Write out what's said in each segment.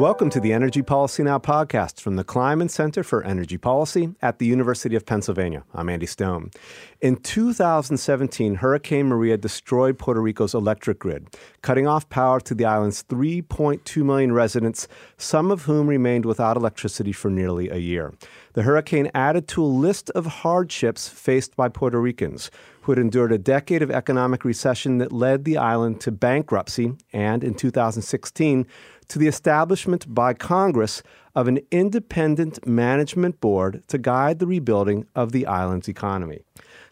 Welcome to the Energy Policy Now podcast from the Kleinman Center for Energy Policy at the University of Pennsylvania. I'm Andy Stone. In 2017, Hurricane Maria destroyed Puerto Rico's electric grid, cutting off power to the island's 3.2 million residents, some of whom remained without electricity for nearly a year. The hurricane added to a list of hardships faced by Puerto Ricans who had endured a decade of economic recession that led the island to bankruptcy and, in 2016, to the establishment by Congress of an independent management board to guide the rebuilding of the island's economy.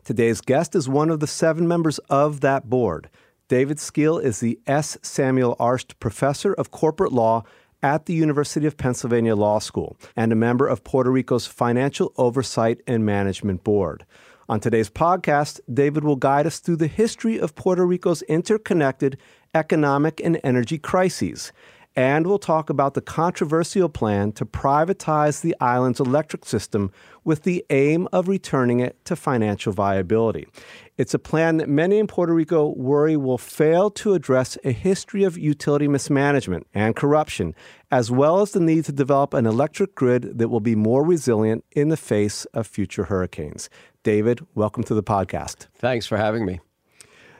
Today's guest is one of the seven members of that board. David Skeel is the S. Samuel Arsht Professor of Corporate Law at the University of Pennsylvania Law School and a member of Puerto Rico's Financial Oversight and Management Board. On today's podcast, David will guide us through the history of Puerto Rico's interconnected economic and energy crises and we'll talk about the controversial plan to privatize the island's electric system with the aim of returning it to financial viability. It's a plan that many in Puerto Rico worry will fail to address a history of utility mismanagement and corruption, as well as the need to develop an electric grid that will be more resilient in the face of future hurricanes. David, welcome to the podcast. Thanks for having me.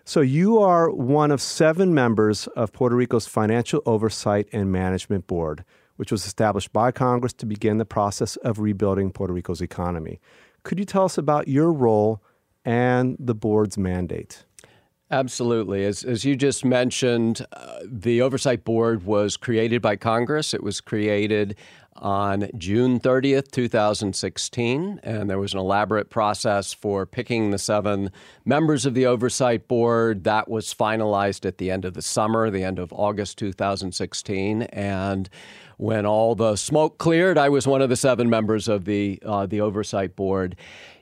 So, you are one of seven members of Puerto Rico's Financial Oversight and Management Board, which was established by Congress to begin the process of rebuilding Puerto Rico's economy. Could you tell us about your role and the board's mandate? Absolutely. As, as you just mentioned, uh, the Oversight Board was created by Congress. It was created on June 30th, 2016, and there was an elaborate process for picking the seven members of the Oversight Board. That was finalized at the end of the summer, the end of August 2016, and when all the smoke cleared, I was one of the seven members of the uh, the Oversight Board.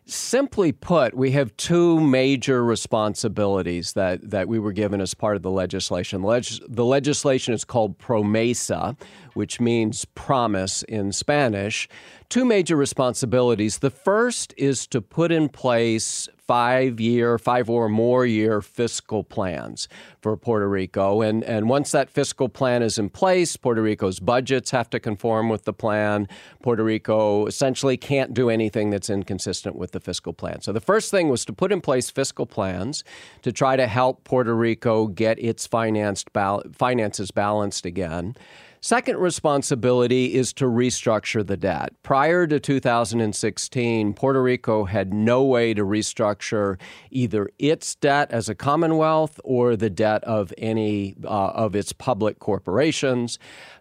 Simply put, we have two major responsibilities that, that we were given as part of the legislation. Leg- the legislation is called PROMESA, which means promise in Spanish. Two major responsibilities. The first is to put in place five year, five or more year fiscal plans for Puerto Rico. And, and once that fiscal plan is in place, Puerto Rico's budgets have to conform with the plan. Puerto Rico essentially can't do anything that's inconsistent with the fiscal plan. So the first thing was to put in place fiscal plans to try to help Puerto Rico get its financed finances balanced again. Second responsibility is to restructure the debt. Prior to 2016, Puerto Rico had no way to restructure either its debt as a commonwealth or the debt of any uh, of its public corporations.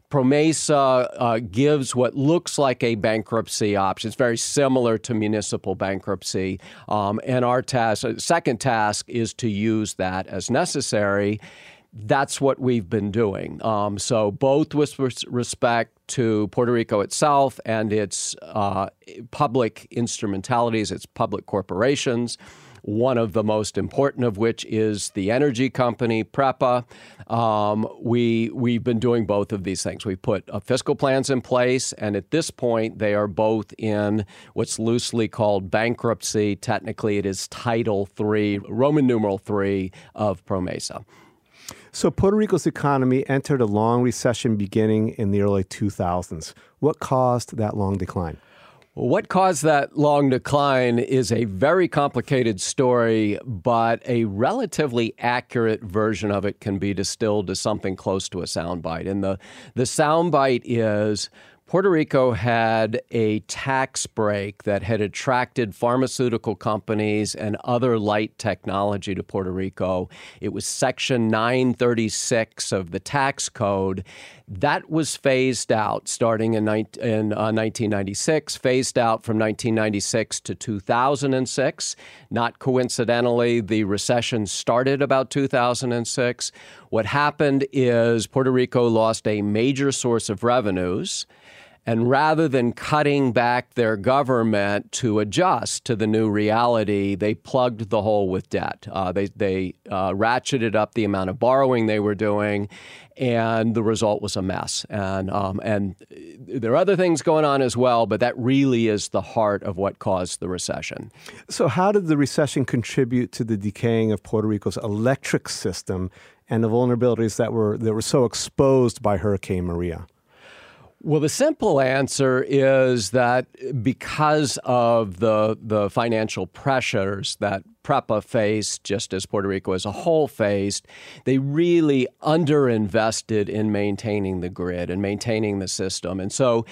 Promesa uh, gives what looks like a bankruptcy option. It's very similar to municipal bankruptcy. Um, and our task, second task, is to use that as necessary that's what we've been doing. Um, so, both with respect to Puerto Rico itself and its uh, public instrumentalities, its public corporations. One of the most important of which is the energy company PREPA. Um, we we've been doing both of these things. We've put uh, fiscal plans in place, and at this point, they are both in what's loosely called bankruptcy. Technically, it is Title Three, Roman numeral three of PROMESA. So, Puerto Rico's economy entered a long recession beginning in the early 2000s. What caused that long decline? What caused that long decline is a very complicated story, but a relatively accurate version of it can be distilled to something close to a soundbite. And the, the soundbite is Puerto Rico had a tax break that had attracted pharmaceutical companies and other light technology to Puerto Rico. It was Section 936 of the tax code. That was phased out starting in, in uh, 1996, phased out from 1996 to 2006. Not coincidentally, the recession started about 2006. What happened is Puerto Rico lost a major source of revenues. And rather than cutting back their government to adjust to the new reality, they plugged the hole with debt. Uh, they they uh, ratcheted up the amount of borrowing they were doing, and the result was a mess. And um, and there are other things going on as well, but that really is the heart of what caused the recession. So, how did the recession contribute to the decaying of Puerto Rico's electric system and the vulnerabilities that were that were so exposed by Hurricane Maria? Well, the simple answer is that because of the the financial pressures that PREPA faced, just as Puerto Rico as a whole faced, they really underinvested in maintaining the grid and maintaining the system. And so,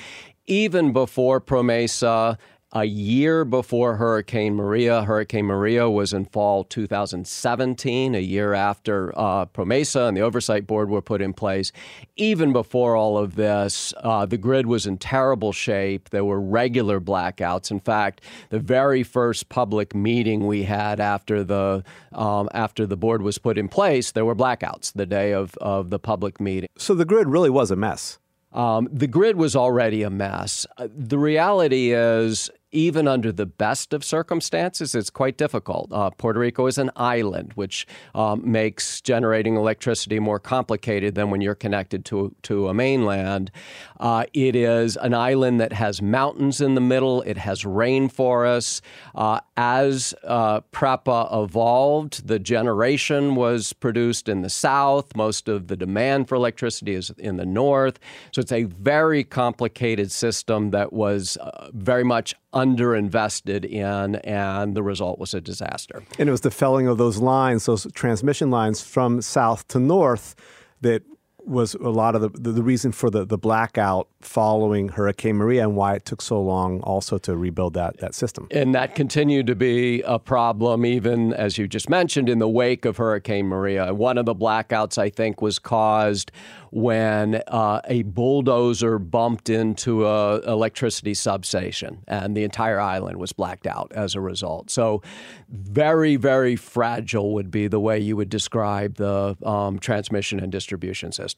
even before PROMESA, a year before Hurricane Maria. Hurricane Maria was in fall 2017, a year after uh, PROMESA and the Oversight Board were put in place. Even before all of this, uh, the grid was in terrible shape. There were regular blackouts. In fact, the very first public meeting we had after the um, after the board was put in place, there were blackouts the day of, of the public meeting. So the grid really was a mess. Um, the grid was already a mess. Uh, the reality is, even under the best of circumstances, it's quite difficult. Uh, Puerto Rico is an island, which um, makes generating electricity more complicated than when you're connected to, to a mainland. Uh, it is an island that has mountains in the middle, it has rainforests. Uh, as uh, PREPA evolved, the generation was produced in the south. Most of the demand for electricity is in the north. So it's a very complicated system that was uh, very much underinvested in, and the result was a disaster. And it was the felling of those lines, those transmission lines from south to north, that was a lot of the, the, the, reason for the, the blackout following Hurricane Maria and why it took so long also to rebuild that, that system. And that continued to be a problem, even as you just mentioned, in the wake of Hurricane Maria. One of the blackouts, I think, was caused when uh, a bulldozer bumped into a electricity substation and the entire island was blacked out as a result. So, very, very fragile would be the way you would describe the um, transmission and distribution system.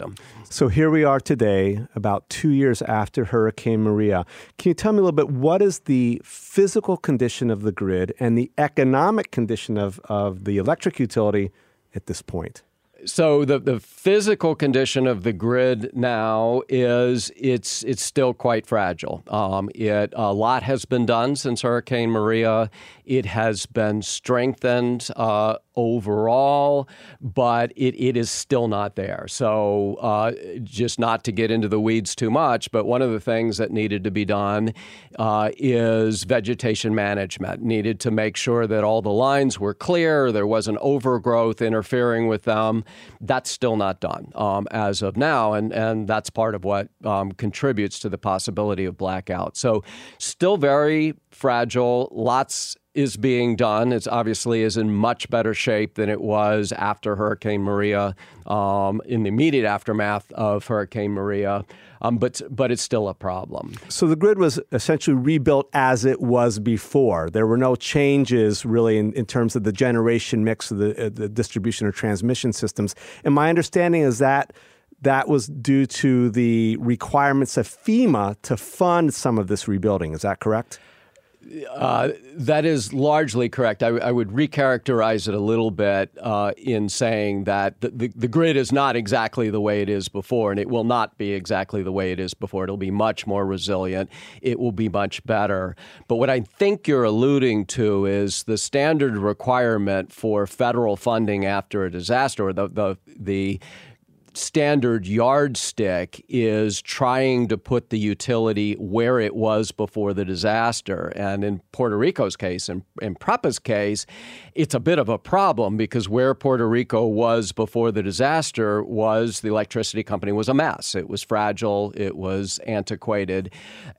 So, here we are today, about two years after Hurricane Maria. Can you tell me a little bit what is the physical condition of the grid and the economic condition of, of the electric utility at this point? So the, the physical condition of the grid now is it's it's still quite fragile. Um, it a lot has been done since Hurricane Maria. It has been strengthened uh, overall, but it, it is still not there. So, uh, just not to get into the weeds too much, but one of the things that needed to be done uh, is vegetation management. Needed to make sure that all the lines were clear, there wasn't overgrowth interfering with them. That's still not done um, as of now, and, and that's part of what um, contributes to the possibility of blackout. So, still very fragile, lots is being done. It's obviously is in much better shape than it was after Hurricane Maria, um, in the immediate aftermath of Hurricane Maria. Um, but but it's still a problem. So the grid was essentially rebuilt as it was before. There were no changes really in, in terms of the generation mix of the, uh, the distribution or transmission systems. And my understanding is that that was due to the requirements of FEMA to fund some of this rebuilding. Is that correct? Uh, that is largely correct. I, I, would recharacterize it a little bit uh, in saying that the, the, the, grid is not exactly the way it is before, and it will not be exactly the way it is before. It'll be much more resilient. It will be much better. But what I think you're alluding to is the standard requirement for federal funding after a disaster, or the, the, the standard yardstick is trying to put the utility where it was before the disaster. And in Puerto Rico's case, and in, in PREPA's case, it's a bit of a problem because where Puerto Rico was before the disaster was the electricity company was a mess. It was fragile, it was antiquated.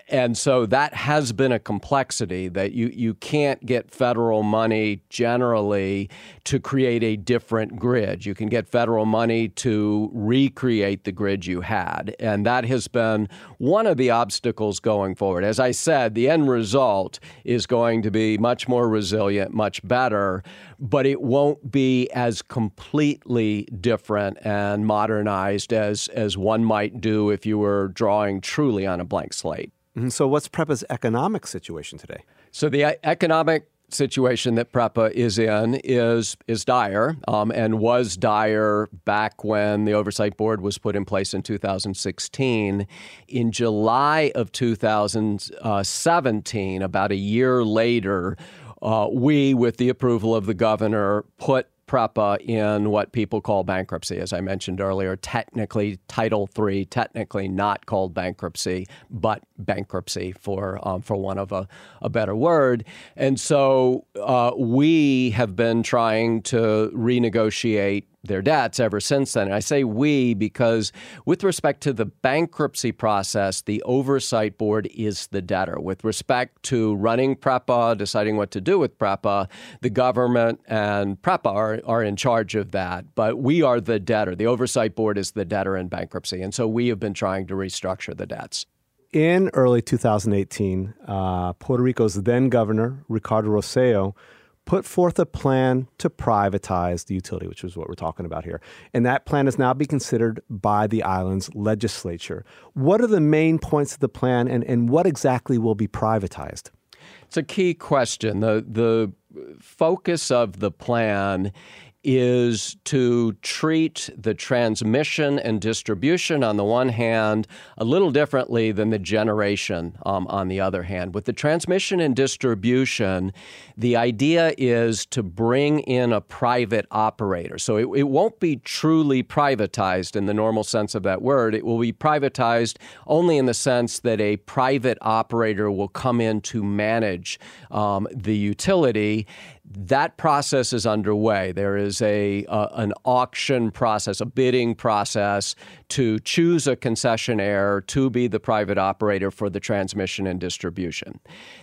And so that has been a complexity that you, you can't get federal money generally to create a different grid. You can get federal money to recreate the grid you had. And that has been one of the obstacles going forward. As I said, the end result is going to be much more resilient, much better, but it won't be as completely different and modernized as, as one might do if you were drawing truly on a blank slate. Mm-hmm. So, what's PREPA's economic situation today? So, the economic situation that PREPA is in is is dire um, and was dire back when the oversight board was put in place in 2016. In July of 2017, about a year later, uh, we, with the approval of the governor, put PREPA in what people call bankruptcy. As I mentioned earlier, technically Title III, technically not called bankruptcy, but bankruptcy for um, for one of a, a better word. And so uh, we have been trying to renegotiate their debts ever since then. And I say we because, with respect to the bankruptcy process, the oversight board is the debtor. With respect to running PREPA, deciding what to do with PREPA, the government and PREPA are, are in charge of that. But we are the debtor. The oversight board is the debtor in bankruptcy. And so we have been trying to restructure the debts. In early 2018, uh, Puerto Rico's then governor, Ricardo Rosselló, put forth a plan to privatize the utility, which is what we're talking about here. And that plan is now being considered by the island's legislature. What are the main points of the plan and, and what exactly will be privatized? It's a key question. The, the focus of the plan is to treat the transmission and distribution on the one hand a little differently than the generation um, on the other hand. With the transmission and distribution, the idea is to bring in a private operator. So it, it won't be truly privatized in the normal sense of that word. It will be privatized only in the sense that a private operator will come in to manage um, the utility that process is underway. There is a uh, an auction process, a bidding process to choose a concessionaire to be the private operator for the transmission and distribution.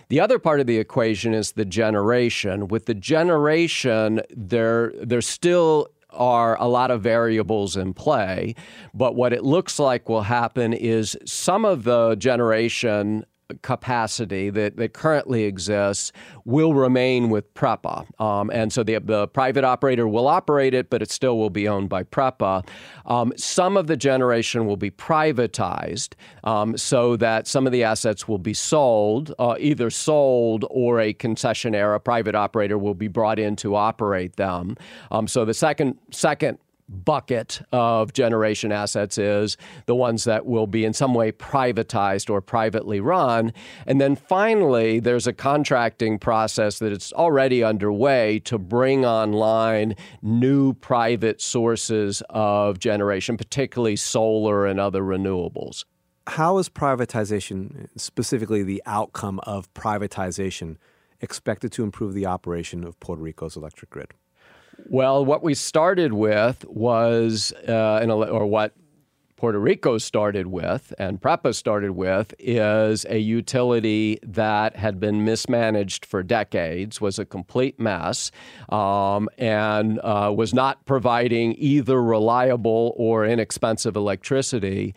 The other part of the equation is the generation. With the generation, there there still are a lot of variables in play, but what it looks like will happen is some of the generation capacity that, that currently exists will remain with PREPA. Um, and so the, the private operator will operate it, but it still will be owned by PREPA. Um, some of the generation will be privatized um, so that some of the assets will be sold, uh, either sold or a concessionaire, a private operator will be brought in to operate them. Um, so the second, second bucket of generation assets is the ones that will be in some way privatized or privately run. And then finally, there's a contracting process that is already underway to bring online new private sources of generation, particularly solar and other renewables. How is privatization, specifically the outcome of privatization, expected to improve the operation of Puerto Rico's electric grid? Well, what we started with was, uh, or what Puerto Rico started with and PREPA started with is a utility that had been mismanaged for decades, was a complete mess, um, and uh, was not providing either reliable or inexpensive electricity.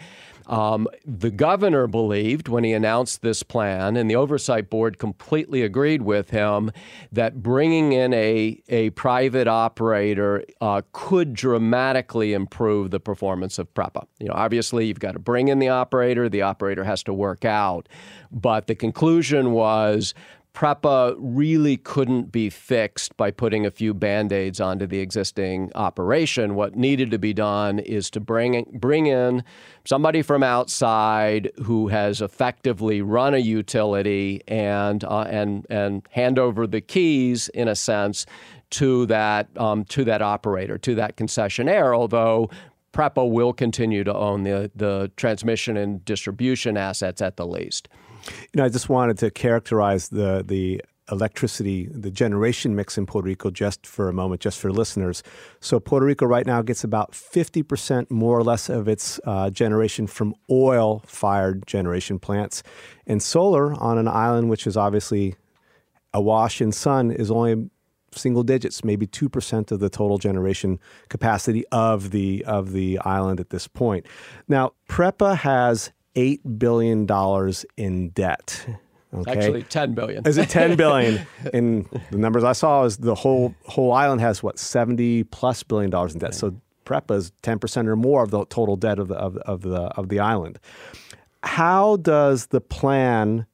Um, the governor believed when he announced this plan, and the oversight board completely agreed with him, that bringing in a, a private operator uh, could dramatically improve the performance of PREPA. You know, obviously, you've got to bring in the operator, the operator has to work out. But the conclusion was PREPA really couldn't be fixed by putting a few band aids onto the existing operation. What needed to be done is to bring, bring in somebody from outside who has effectively run a utility and, uh, and, and hand over the keys, in a sense, to that, um, to that operator, to that concessionaire, although PREPA will continue to own the, the transmission and distribution assets at the least. You know, I just wanted to characterize the the electricity, the generation mix in Puerto Rico just for a moment, just for listeners. So, Puerto Rico right now gets about 50% more or less of its uh, generation from oil fired generation plants. And solar on an island which is obviously awash in sun is only single digits, maybe 2% of the total generation capacity of the, of the island at this point. Now, PREPA has eight billion dollars in debt. Okay. Actually, ten billion. Is it ten billion? and the numbers I saw is the whole whole island has what seventy plus billion dollars in debt. So PREPA is ten percent or more of the total debt of the of, of the of the island. How does the plan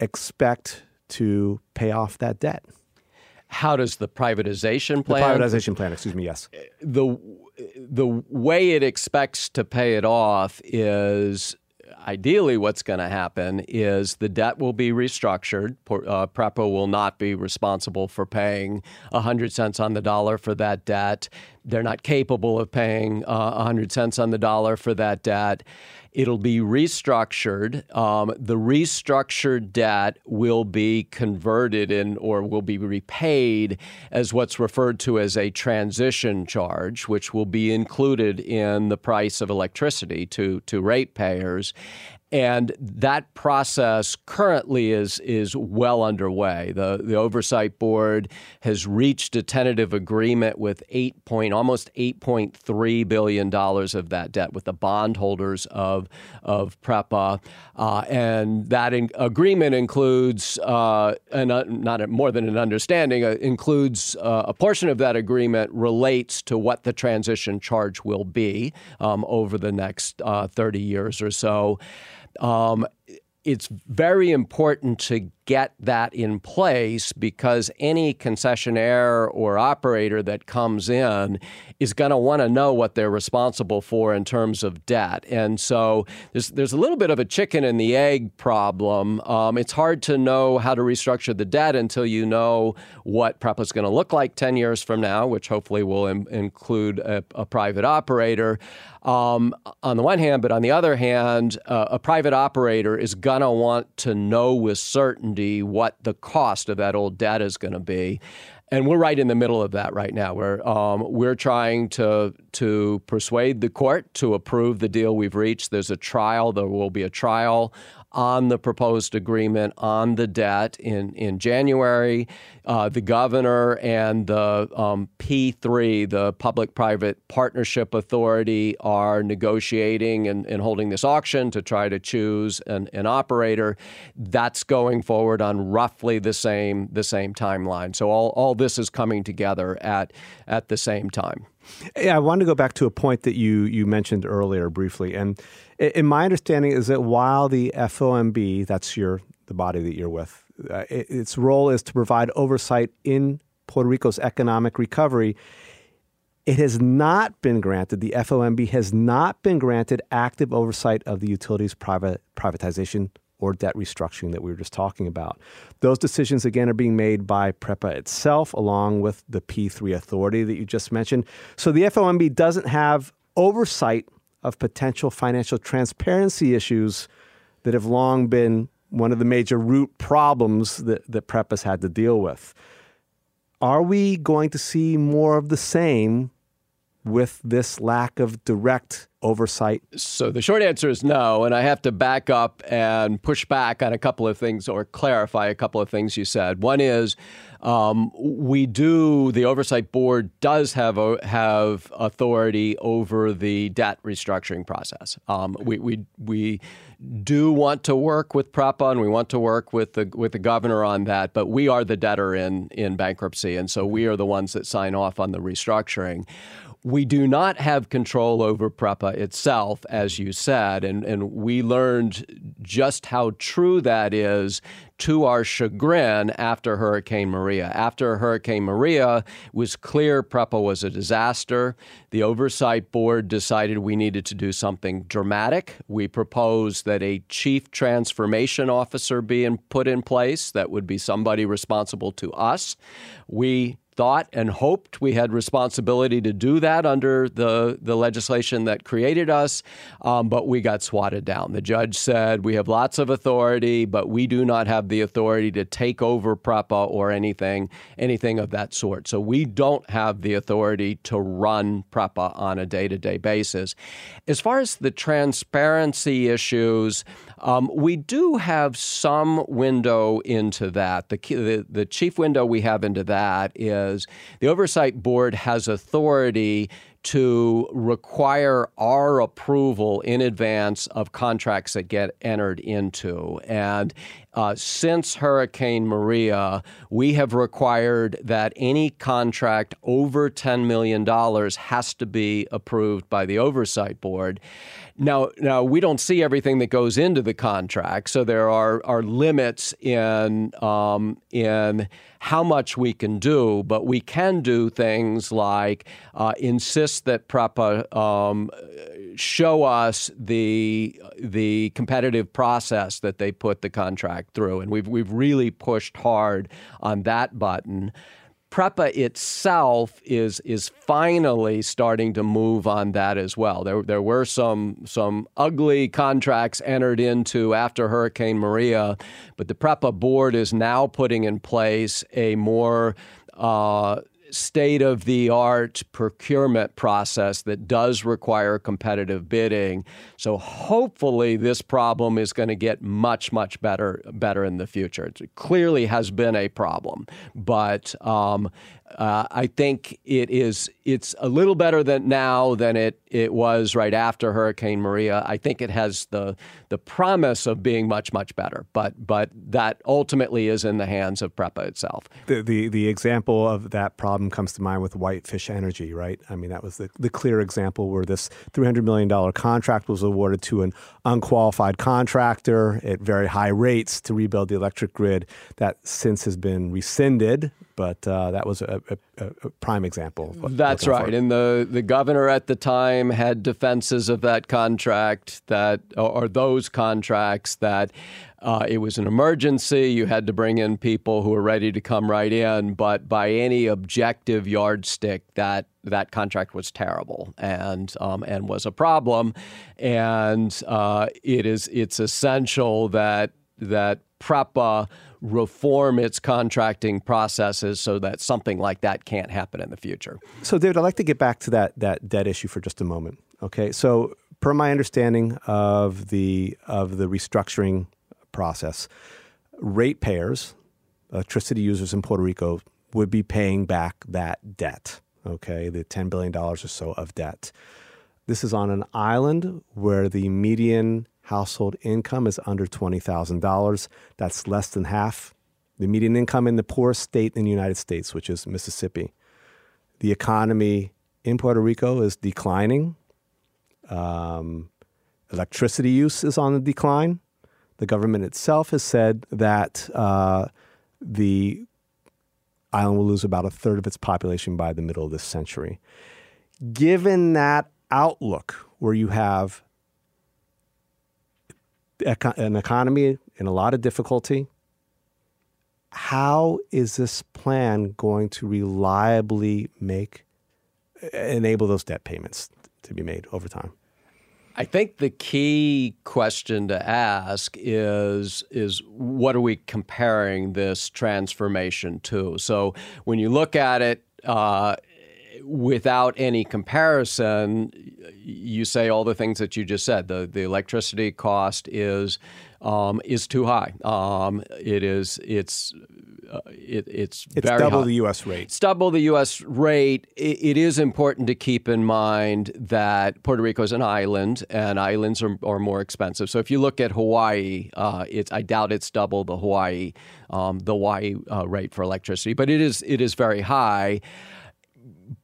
expect to pay off that debt? How does the privatization plan? The privatization plan, excuse me, yes. The the way it expects to pay it off is ideally, what's going to happen is the debt will be restructured. Uh, PREPA will not be responsible for paying 100 cents on the dollar for that debt. They're not capable of paying uh, 100 cents on the dollar for that debt. It'll be restructured. Um, the restructured debt will be converted in or will be repaid as what's referred to as a transition charge, which will be included in the price of electricity to, to ratepayers. And that process currently is is well underway. The the oversight board has reached a tentative agreement with eight point almost eight point three billion dollars of that debt with the bondholders of of PREPA, uh, and that in, agreement includes uh, an, uh, not a, more than an understanding uh, includes uh, a portion of that agreement relates to what the transition charge will be um, over the next uh, thirty years or so. Um, it's very important to get that in place because any concessionaire or operator that comes in is going to want to know what they're responsible for in terms of debt. And so there's, there's a little bit of a chicken and the egg problem. Um, it's hard to know how to restructure the debt until you know what PREPA is going to look like 10 years from now, which hopefully will Im- include a, a, private operator. Um, on the one hand, but on the other hand, uh, a private operator is going to want to know with certainty what the cost of that old debt is going to be. And we're right in the middle of that right now. We're um, we're trying to to persuade the court to approve the deal we've reached. There's a trial. There will be a trial on the proposed agreement on the debt in, in January. Uh, the governor and the um, P3, the Public Private Partnership Authority, are negotiating and, and holding this auction to try to choose an, an operator. That's going forward on roughly the same the same timeline. So all, all this is coming together at at the same time. Yeah, I wanted to go back to a point that you you mentioned earlier briefly, and in my understanding is that while the FOMB, that's your the body that you're with, uh, its role is to provide oversight in Puerto Rico's economic recovery. It has not been granted, the FOMB has not been granted active oversight of the utilities private privatization or debt restructuring that we were just talking about. Those decisions, again, are being made by PREPA itself, along with the P3 authority that you just mentioned. So the FOMB doesn't have oversight of potential financial transparency issues that have long been one of the major root problems that, that has had to deal with. Are we going to see more of the same with this lack of direct oversight? So the short answer is no. And I have to back up and push back on a couple of things or clarify a couple of things you said. One is um, we do, the oversight board does have, have authority over the debt restructuring process. Um, we, we, we do want to work with PREPA and we want to work with the, with the governor on that, but we are the debtor in, in bankruptcy. And so we are the ones that sign off on the restructuring. We do not have control over PREPA itself, as you said, and, and we learned just how true that is to our chagrin after Hurricane Maria. After Hurricane Maria, was clear PREPA was a disaster. The Oversight Board decided we needed to do something dramatic. We proposed that a chief transformation officer be in, put in place that would be somebody responsible to us. We thought and hoped we had responsibility to do that under the, the legislation that created us, um, but we got swatted down. The judge said we have lots of authority, but we do not have the authority to take over PREPA or anything, anything of that sort. So we don't have the authority to run PREPA on a day to day basis. As far as the transparency issues, um, we do have some window into that. The, the, the chief window we have into that is the oversight board has authority to require our approval in advance of contracts that get entered into. And uh, since Hurricane Maria, we have required that any contract over $10 million has to be approved by the Oversight Board. Now, now we don't see everything that goes into the contract, so there are, are limits in um, in how much we can do, but we can do things like uh, insist that PREPA um, show us the the competitive process that they put the contract through, and we've we've really pushed hard on that button. PREPA itself is is finally starting to move on that as well. There there were some some ugly contracts entered into after Hurricane Maria, but the PREPA board is now putting in place a more uh, state of the art procurement process that does require competitive bidding. So hopefully this problem is going to get much much better better in the future. It clearly has been a problem, but um, uh, I think it is it's a little better than now than it, it was right after Hurricane Maria. I think it has the the promise of being much much better, but but that ultimately is in the hands of PREPA itself. The the, the example of that problem comes to mind with Whitefish Energy, right? I mean that was the, the clear example where this three hundred million dollar contract was awarded to an unqualified contractor at very high rates to rebuild the electric grid. That since has been rescinded but uh, that was a, a, a prime example. That's right. And the, the governor at the time had defenses of that contract that, or, those contracts that uh, it was an emergency. You had to bring in people who were ready to come right in, but by any objective yardstick, that that contract was terrible and um, and was a problem. And uh, it is it's essential that that PREPA reform its contracting processes so that something like that can't happen in the future. So, David, I'd like to get back to that that debt issue for just a moment. Okay, so per my understanding of the of the restructuring process, ratepayers, electricity users in Puerto Rico, would be paying back that debt. Okay, the ten billion dollars or so of debt. This is on an island where the median household income is under $20,000. That's less than half the median income in the poorest state in the United States, which is Mississippi. The economy in Puerto Rico is declining. Um, electricity use is on the decline. The government itself has said that uh, the island will lose about a third of its population by the middle of this century. Given that outlook, where you have an economy in a lot of difficulty. How is this plan going to reliably make enable those debt payments to be made over time? I think the key question to ask is is what are we comparing this transformation to? So when you look at it uh, without any comparison, you say all the things that you just said. The the electricity cost is um, is too high. Um, it is it's uh, it, it's it's double high. the U.S. rate. It's double the U.S. rate. It, it is important to keep in mind that Puerto Rico is an island, and islands are, are more expensive. So if you look at Hawaii, uh, it's I doubt it's double the Hawaii um, the Hawaii uh, rate for electricity, but it is it is very high.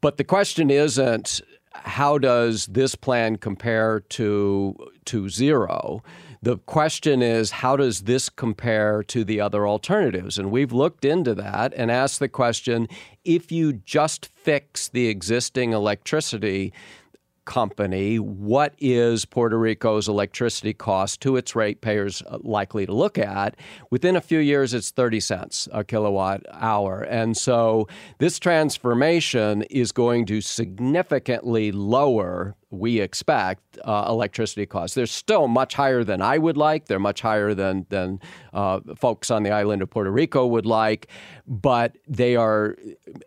But the question isn't how does this plan compare to to zero? The question is how does this compare to the other alternatives? And we've looked into that and asked the question if you just fix the existing electricity company, what is Puerto Rico's electricity cost to its ratepayers uh, likely to look at? Within a few years, it's 30 cents a kilowatt hour. And so this transformation is going to significantly lower we expect uh, electricity costs. They're still much higher than I would like. They're much higher than than uh, folks on the island of Puerto Rico would like. But they are,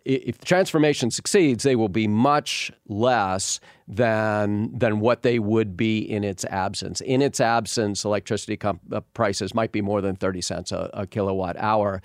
if the transformation succeeds, they will be much less than than what they would be in its absence. In its absence, electricity comp- uh, prices might be more than thirty cents a, a kilowatt hour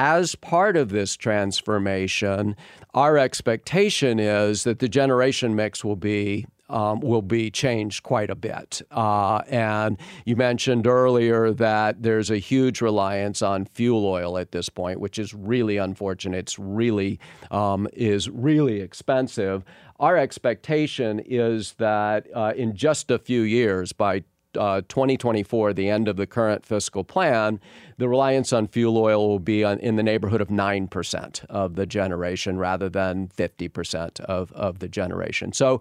as part of this transformation, our expectation is that the generation mix will be um, will be changed quite a bit. Uh, and you mentioned earlier that there's a huge reliance on fuel oil at this point, which is really unfortunate. It's really um, is really expensive. Our expectation is that uh, in just a few years, by uh, 2024, the end of the current fiscal plan, the reliance on fuel oil will be on, in the neighborhood of 9% of the generation rather than 50% of, of the generation. So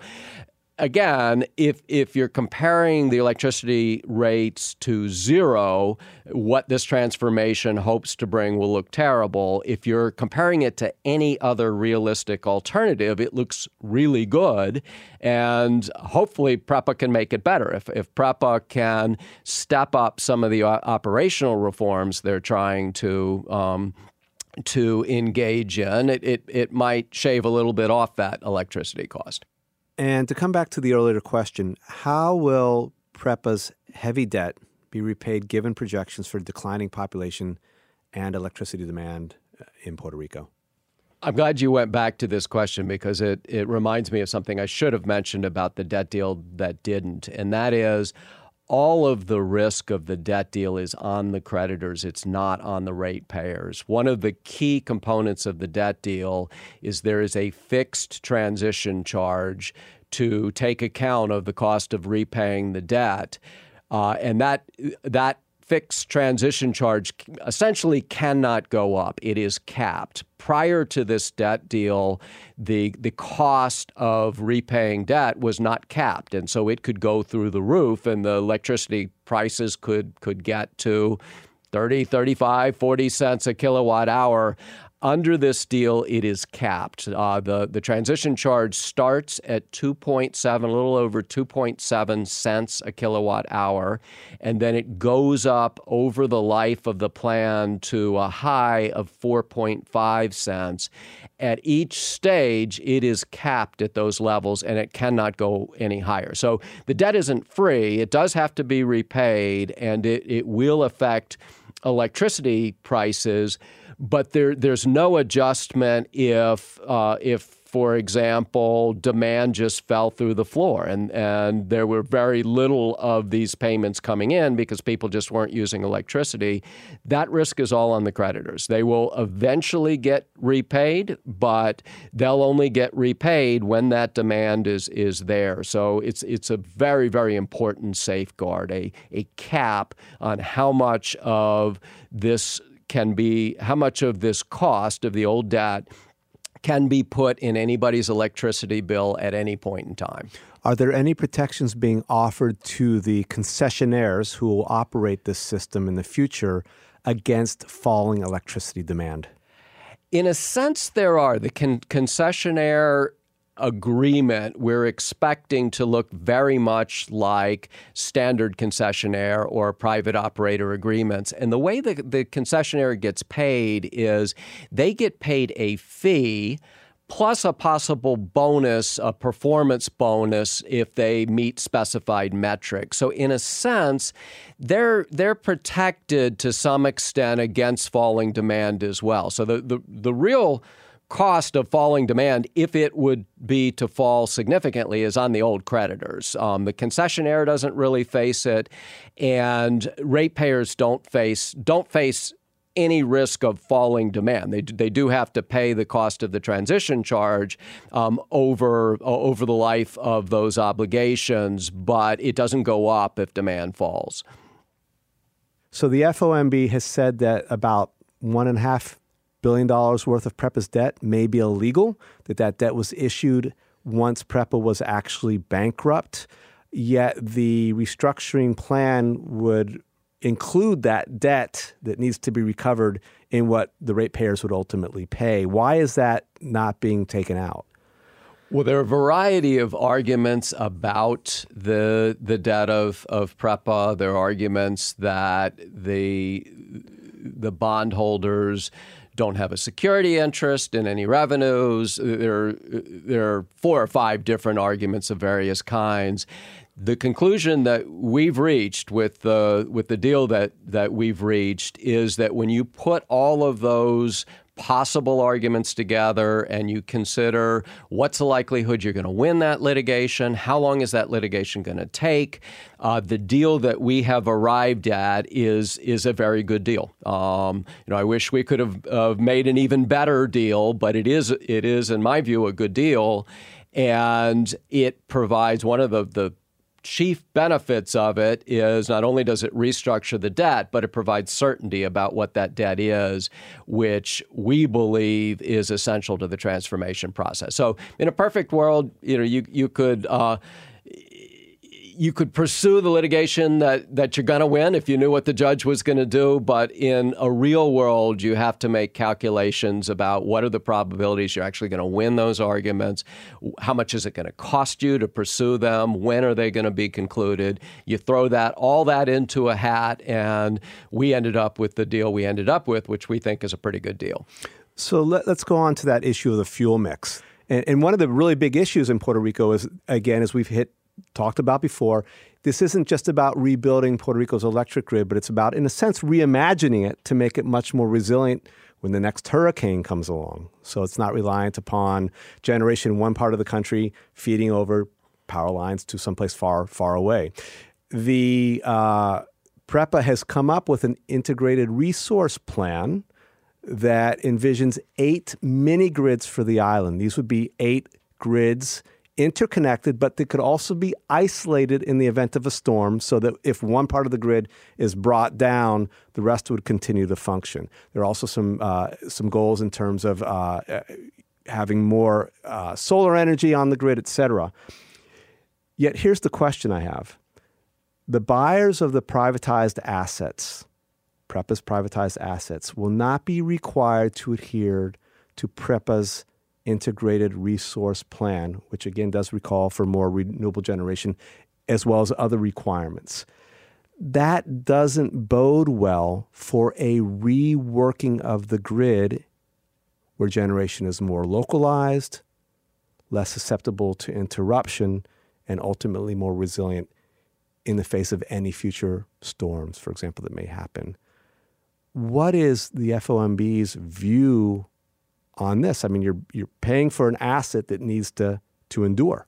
again, if if you're comparing the electricity rates to zero, what this transformation hopes to bring will look terrible. If you're comparing it to any other realistic alternative, it looks really good, and hopefully PREPA can make it better. If if PREPA can step up some of the operational reforms they're trying to um, to engage in, it, it, it might shave a little bit off that electricity cost. And to come back to the earlier question, how will PREPA's heavy debt be repaid given projections for declining population and electricity demand uh, in Puerto Rico? I'm glad you went back to this question because it, it reminds me of something I should have mentioned about the debt deal that didn't, and that is all of the risk of the debt deal is on the creditors, it's not on the ratepayers. One of the key components of the debt deal is there is a fixed transition charge to take account of the cost of repaying the debt. Uh, and that that fixed transition charge essentially cannot go up. It is capped. Prior to this debt deal, the the cost of repaying debt was not capped, and so it could go through the roof, and the electricity prices could could get to 30, 35, 40 cents a kilowatt hour. Under this deal, it is capped. Uh, the, the transition charge starts at 2.7, a little over 2.7 cents a kilowatt hour, and then it goes up over the life of the plan to a high of 4.5 cents. At each stage, it is capped at those levels and it cannot go any higher. So the debt isn't free, it does have to be repaid, and it, it will affect electricity prices but there there's no adjustment if uh, if for example, demand just fell through the floor, and, and there were very little of these payments coming in because people just weren't using electricity. That risk is all on the creditors. They will eventually get repaid, but they'll only get repaid when that demand is is there. So it's it's a very very important safeguard, a a cap on how much of this can be how much of this cost of the old debt can be put in anybody's electricity bill at any point in time. Are there any protections being offered to the concessionaires who will operate this system in the future against falling electricity demand? In a sense, there are. The con- concessionaire agreement we're expecting to look very much like standard concessionaire or private operator agreements. And the way the, the concessionaire gets paid is they get paid a fee plus a possible bonus, a performance bonus if they meet specified metrics. So in a sense, they're they're protected to some extent against falling demand as well. So the the, the real cost of falling demand, if it would be to fall significantly, is on the old creditors. Um, the concessionaire doesn't really face it, and ratepayers don't face don't face any risk of falling demand. They, they do have to pay the cost of the transition charge um, over over the life of those obligations, but it doesn't go up if demand falls. So the FOMB has said that about one and a half billion dollars worth of PREPA's debt may be illegal, that that debt was issued once PREPA was actually bankrupt, yet the restructuring plan would include that debt that needs to be recovered in what the ratepayers would ultimately pay. Why is that not being taken out? Well, there are a variety of arguments about the the debt of, of PREPA. There are arguments that the the bondholders don't have a security interest in any revenues. There, there are four or five different arguments of various kinds. The conclusion that we've reached with the with the deal that that we've reached is that when you put all of those possible arguments together and you consider what's the likelihood you're going to win that litigation, how long is that litigation going to take. Uh, the deal that we have arrived at is is a very good deal. Um, you know, I wish we could have uh, made an even better deal, but it is it is, in my view, a good deal, and it provides one of the the chief benefits of it is not only does it restructure the debt, but it provides certainty about what that debt is, which we believe is essential to the transformation process. So, in a perfect world, you know, you you could. Uh, you could pursue the litigation that, that you're going to win if you knew what the judge was going to do. But in a real world, you have to make calculations about what are the probabilities you're actually going to win those arguments. How much is it going to cost you to pursue them? When are they going to be concluded? You throw that all that into a hat, and we ended up with the deal we ended up with, which we think is a pretty good deal. So let, us go on to that issue of the fuel mix. And, and one of the really big issues in Puerto Rico is, again, as we've hit talked about before, this isn't just about rebuilding Puerto Rico's electric grid, but it's about, in a sense, reimagining it to make it much more resilient when the next hurricane comes along. So it's not reliant upon generation in one part of the country feeding over power lines to someplace far, far away. The uh, PREPA has come up with an integrated resource plan that envisions eight mini grids for the island. These would be eight grids interconnected, but they could also be isolated in the event of a storm so that if one part of the grid is brought down, the rest would continue to function. There are also some, uh, some goals in terms of uh, having more uh, solar energy on the grid, et cetera. Yet here's the question I have the buyers of the privatized assets, PREPA's privatized assets, will not be required to adhere to PREPA's integrated resource plan, which again does recall for more renewable generation, as well as other requirements. That doesn't bode well for a reworking of the grid where generation is more localized, less susceptible to interruption, and ultimately more resilient in the face of any future storms, for example, that may happen. What is the FOMB's view on this. I mean, you're you're paying for an asset that needs to to endure.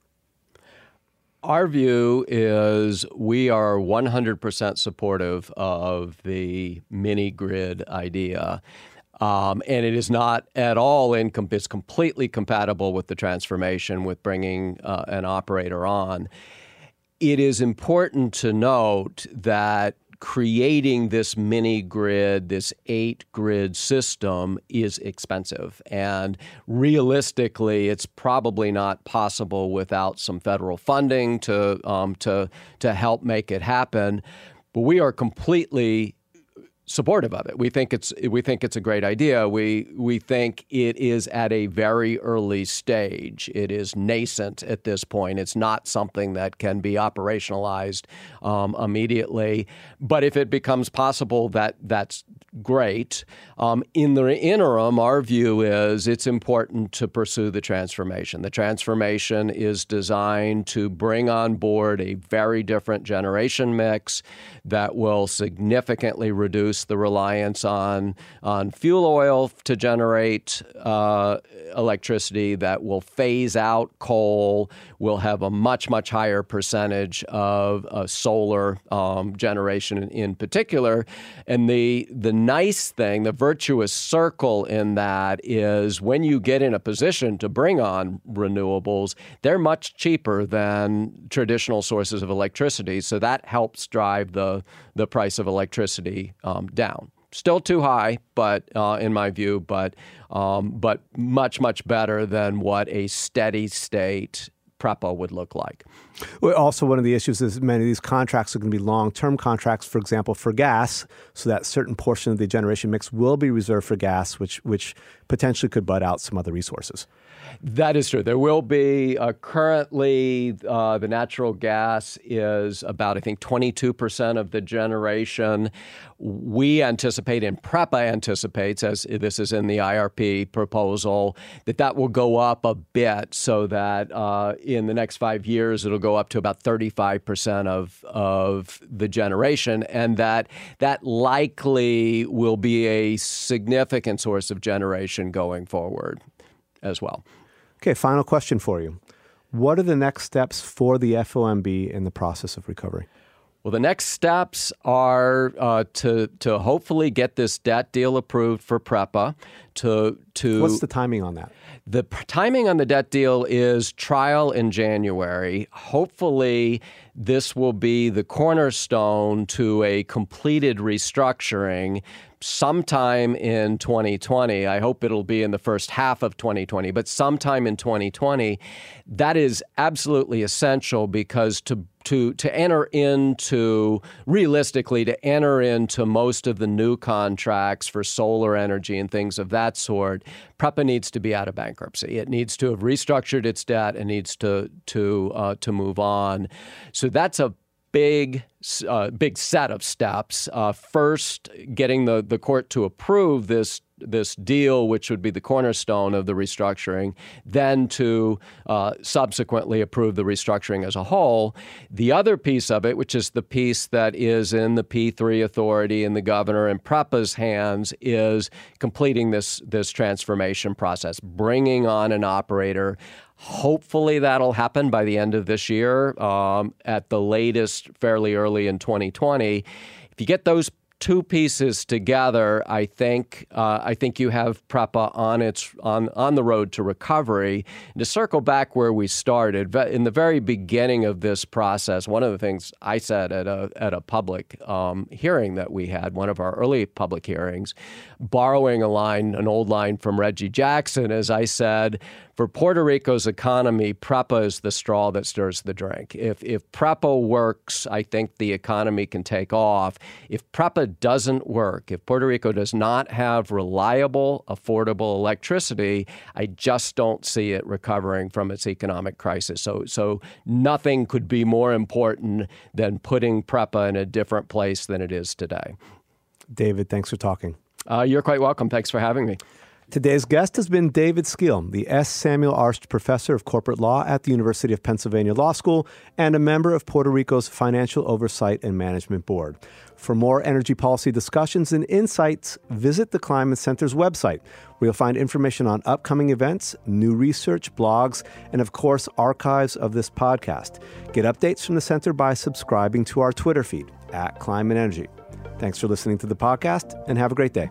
Our view is we are 100% supportive of the mini grid idea. Um, and it is not at all incom- it's completely compatible with the transformation with bringing uh, an operator on. It is important to note that creating this mini grid, this eight grid system is expensive. And realistically, it's probably not possible without some federal funding to, um, to, to help make it happen. But we are completely supportive of it. We think it's we think it's a great idea. We we think it is at a very early stage. It is nascent at this point. It's not something that can be operationalized um, immediately. But if it becomes possible, that that's great. Um, in the interim, our view is it's important to pursue the transformation. The transformation is designed to bring on board a very different generation mix that will significantly reduce the reliance on on fuel oil to generate uh, electricity. That will phase out coal. Will have a much much higher percentage of uh, solar um, generation in, in particular. And the the nice thing, the virtuous circle in that is when you get in a position to bring on renewables, they're much cheaper than traditional sources of electricity. So that helps drive the the price of electricity um, down. Still too high, but uh, in my view, but um, but much much better than what a steady state PREPA would look like. Also, one of the issues is many of these contracts are going to be long term contracts, for example, for gas, so that certain portion of the generation mix will be reserved for gas, which, which potentially could butt out some other resources. That is true. There will be uh, currently uh, the natural gas is about I think 22 percent of the generation. We anticipate, and PREPA anticipates, as this is in the IRP proposal, that that will go up a bit, so that uh, in the next five years it'll go up to about 35 percent of of the generation, and that that likely will be a significant source of generation going forward as well. Okay, final question for you. What are the next steps for the FOMB in the process of recovery? Well, the next steps are uh, to to hopefully get this debt deal approved for PREPA. To to what's the timing on that? The timing on the debt deal is trial in January. Hopefully, this will be the cornerstone to a completed restructuring sometime in 2020. I hope it'll be in the first half of 2020, but sometime in 2020. That is absolutely essential because to to to enter into realistically to enter into most of the new contracts for solar energy and things of that sort, PREPA needs to be out of bankruptcy. It needs to have restructured its debt and needs to to uh, to move on. So that's a big uh, big set of steps. Uh, first, getting the, the court to approve this this deal, which would be the cornerstone of the restructuring, then to uh, subsequently approve the restructuring as a whole. The other piece of it, which is the piece that is in the P3 authority and the governor and PREPA's hands, is completing this this transformation process, bringing on an operator Hopefully, that'll happen by the end of this year, um, at the latest, fairly early in 2020. If you get those two pieces together, I think uh, I think you have PREPA on its on on the road to recovery. And to circle back where we started in the very beginning of this process, one of the things I said at a at a public um, hearing that we had, one of our early public hearings, borrowing a line, an old line from Reggie Jackson, as I said, for Puerto Rico's economy, PREPA is the straw that stirs the drink. If, if PREPA works, I think the economy can take off. If PREPA doesn't work, if Puerto Rico does not have reliable, affordable electricity, I just don't see it recovering from its economic crisis. So, so nothing could be more important than putting PREPA in a different place than it is today. David, thanks for talking. Uh, you're quite welcome. Thanks for having me. Today's guest has been David Skeel, the S. Samuel Arsht Professor of Corporate Law at the University of Pennsylvania Law School and a member of Puerto Rico's Financial Oversight and Management Board. For more energy policy discussions and insights, visit the Kleinman Center's website, where you'll find information on upcoming events, new research, blogs, and of course, archives of this podcast. Get updates from the center by subscribing to our Twitter feed at Kleinman Energy. Thanks for listening to the podcast and have a great day.